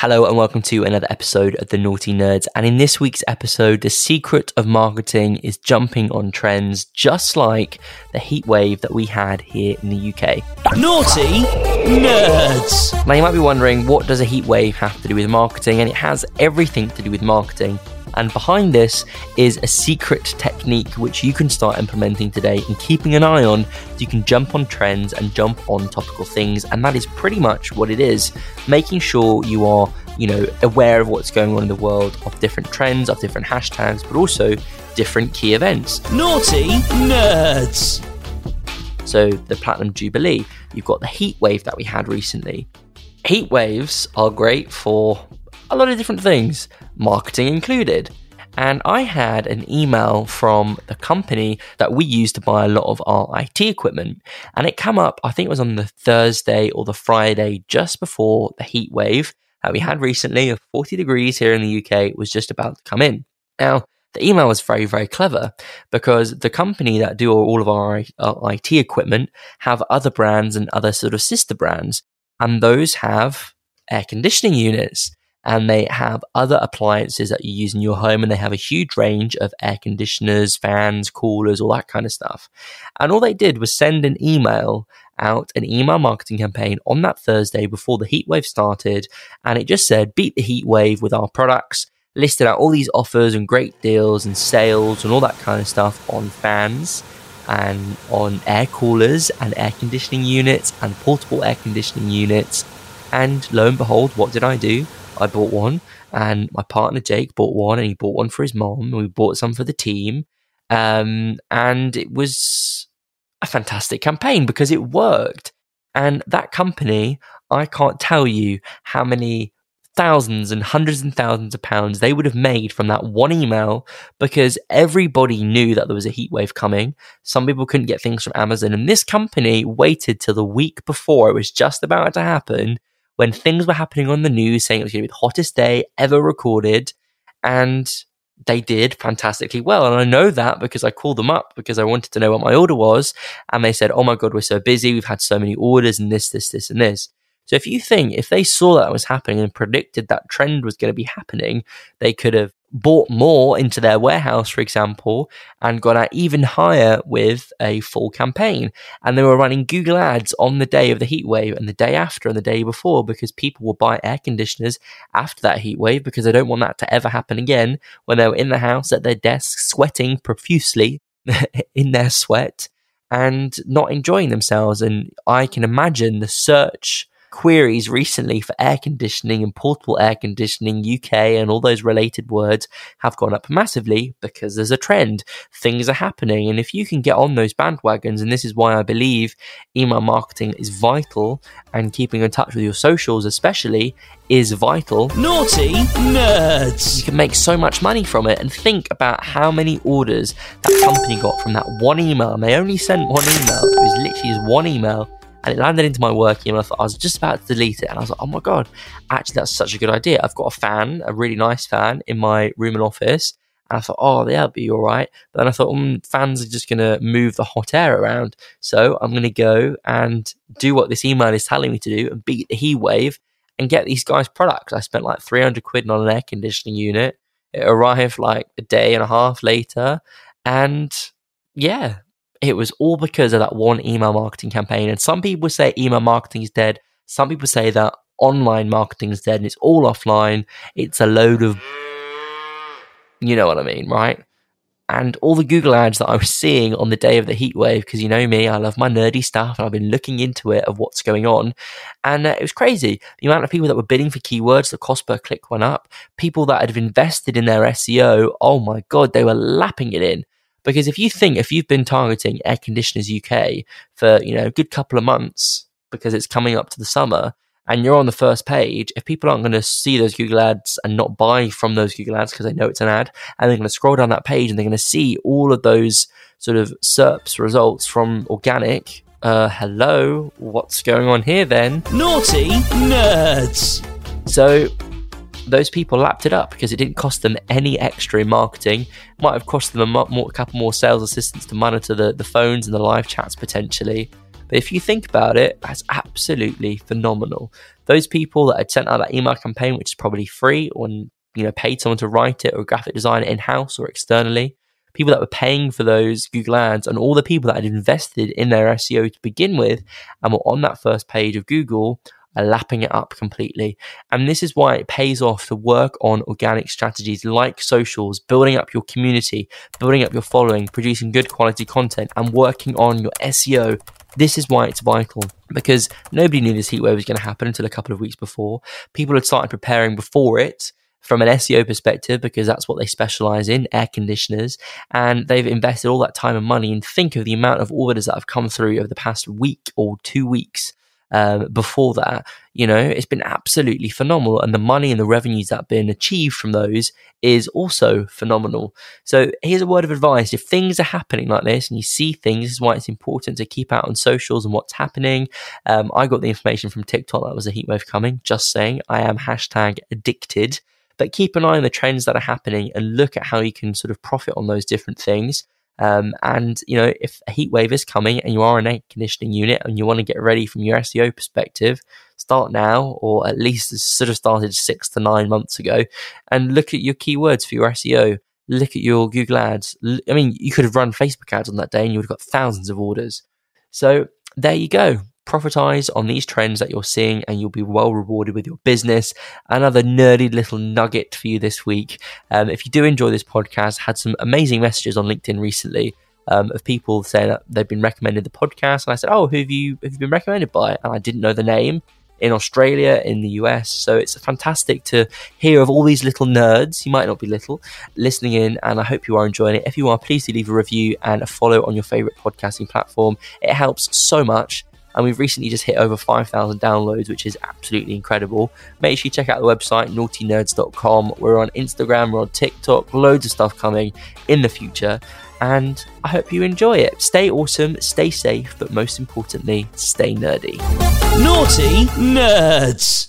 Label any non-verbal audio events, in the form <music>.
Hello and welcome to another episode of the Nauti Nerds. And in this week's episode, the secret of marketing is jumping on trends, just like the heat wave that we had here in the UK. Nauti Nerds! Now you might be wondering, what does a heat wave have to do with marketing? And it has everything to do with marketing. And behind this is a secret technique which you can start implementing today and keeping an eye on so you can jump on trends and jump on topical things. And that is pretty much what it is making sure you are, you know, aware of what's going on in the world of different trends, of different hashtags, but also different key events. Nauti Nerds! So, the Platinum Jubilee, you've got the heat wave that we had recently. Heat waves are great for a lot of different things, marketing included. And I had an email from the company that we use to buy a lot of our IT equipment. And it came up, I think it was on the Thursday or the Friday just before the heat wave that we had recently of 40 degrees here in the UK was just about to come in. Now, the email was very, very clever because the company that do all of our, our IT equipment have other brands and other sort of sister brands. And those have air conditioning units and they have other appliances that you use in your home and they have a huge range of air conditioners, fans, coolers, all that kind of stuff. And all they did was send an email out, an email marketing campaign on that Thursday before the heat wave started. And it just said, beat the heat wave with our products, listed out all these offers and great deals and sales and all that kind of stuff on fans and on air coolers and air conditioning units and portable air conditioning units. And lo and behold, what did I do? I bought one, and my partner Jake bought one, and he bought one for his mom, and we bought some for the team. Um, and it was a fantastic campaign because it worked. And that company, I can't tell you how many thousands and hundreds and thousands of pounds they would have made from that one email because everybody knew that there was a heat wave coming. Some people couldn't get things from Amazon, and this company waited till the week before it was just about to happen when things were happening on the news saying it was going to be the hottest day ever recorded. And they did fantastically well. And I know that because I called them up because I wanted to know what my order was. And they said, Oh my God, we're so busy. We've had so many orders and this, this, this, and this. So if you think, if they saw that was happening and predicted that trend was going to be happening, they could have bought more into their warehouse, for example, and got out even higher with a full campaign. And they were running Google ads on the day of the heat wave and the day after and the day before because people will buy air conditioners after that heat wave because they don't want that to ever happen again when they were in the house at their desk sweating profusely <laughs> in their sweat and not enjoying themselves. And I can imagine the search queries recently for air conditioning and portable air conditioning UK and all those related words have gone up massively because there's a trend. Things are happening. And if you can get on those bandwagons, and this is why I believe email marketing is vital and keeping in touch with your socials, especially, is vital. Nauti Nerds! You can make so much money from it and think about how many orders that company got from that one email. And they only sent one email. It was literally just one email and it landed into my work email. I, thought, I was just about to delete it, and I was like, "Oh my god, actually, that's such a good idea." I've got a fan, a really nice fan, in my room and office, and I thought, "Oh, yeah, that'll be all right." But then I thought, mm, fans are just going to move the hot air around, so I'm going to go and do what this email is telling me to do and beat the heat wave and get these guys products. I spent like 300 quid on an air conditioning unit. It arrived like a day and a half later, and yeah, it was all because of that one email marketing campaign. And some people say email marketing is dead. Some people say that online marketing is dead and it's all offline. It's a load of, you know what I mean, right? And all the Google ads that I was seeing on the day of the heat wave, because you know me, I love my nerdy stuff and I've been looking into it of what's going on. And uh, it was crazy. The amount of people that were bidding for keywords, the cost per click went up. People that had invested in their SEO, oh my God, they were lapping it in. Because if you think, if you've been targeting Air Conditioners UK for, you know, a good couple of months because it's coming up to the summer and you're on the first page, if people aren't going to see those Google ads and not buy from those Google ads because they know it's an ad, and they're going to scroll down that page and they're going to see all of those sort of SERPs results from organic, uh, hello, what's going on here then? Nauti Nerds! So those people lapped it up because it didn't cost them any extra in marketing. Might have cost them a, more, a couple more sales assistants to monitor the, the phones and the live chats potentially. But if you think about it, that's absolutely phenomenal. Those people that had sent out that email campaign, which is probably free, or you know paid someone to write it or graphic design it in house or externally, people that were paying for those Google ads, and all the people that had invested in their SEO to begin with and were on that first page of Google lapping it up completely. And this is why it pays off to work on organic strategies like socials, building up your community, building up your following, producing good quality content, and working on your SEO. This is why it's vital because nobody knew this heatwave was going to happen until a couple of weeks before. People had started preparing before it from an SEO perspective because that's what they specialize in air conditioners and they've invested all that time and money and think of the amount of orders that have come through over the past week or two weeks um, before that, you know, it's been absolutely phenomenal. And the money and the revenues that have been achieved from those is also phenomenal. So here's a word of advice. If things are happening like this and you see things, this is why it's important to keep out on socials and what's happening. Um, I got the information from TikTok that was a heatwave coming, just saying I am hashtag addicted. But keep an eye on the trends that are happening and look at how you can sort of profit on those different things. Um, and you know, if a heat wave is coming and you are an air conditioning unit and you want to get ready from your SEO perspective, start now, or at least sort of started six to nine months ago, and look at your keywords for your SEO. Look at your Google ads. I mean, you could have run Facebook ads on that day and you would have got thousands of orders. So there you go profitize on these trends that you're seeing and you'll be well rewarded with your business. Another nerdy little nugget for you this week. Um, if you do enjoy this podcast, had some amazing messages on LinkedIn recently. Um, of people saying that they've been recommended the podcast, and I said, "Oh, who have you have you been recommended by?" And I didn't know the name in Australia, in the US. So it's fantastic to hear of all these little nerds. You might not be little listening in, and I hope you are enjoying it. If you are, please do leave a review and a follow on your favorite podcasting platform. It helps so much and we've recently just hit over 5,000 downloads, which is absolutely incredible. Make sure you check out the website, naughtynerds.com. We're on Instagram, we're on TikTok, loads of stuff coming in the future. And I hope you enjoy it. Stay awesome, stay safe, but most importantly, stay nerdy. Nauti Nerds!